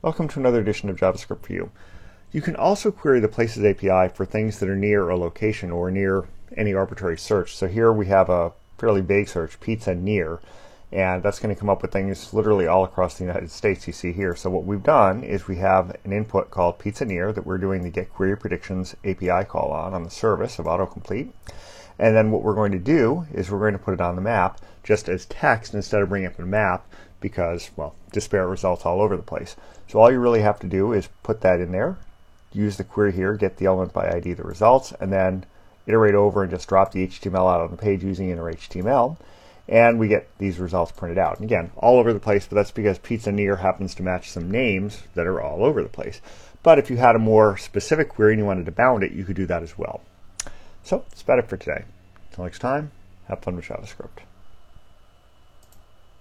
Welcome to another edition of JavaScript for You. You can also query the Places API for things that are near a location or near any arbitrary search. So here we have a fairly vague search, pizza near, and that's going to come up with things literally all across the United States you see here. So what we've done is we have an input called pizza near that we're doing the get query predictions API call on on the service of autocomplete. And then what we're going to do is we're going to put it on the map just as text instead of bringing up a map because, well, disparate results all over the place. So all you really have to do is put that in there, use the query here, get the element by ID the results, and then iterate over and just drop the HTML out on the page using inner HTML. And we get these results printed out. And again, all over the place, but that's because pizza near happens to match some names that are all over the place. But if you had a more specific query and you wanted to bound it, you could do that as well. So that's about it for today. Until next time, have fun with JavaScript.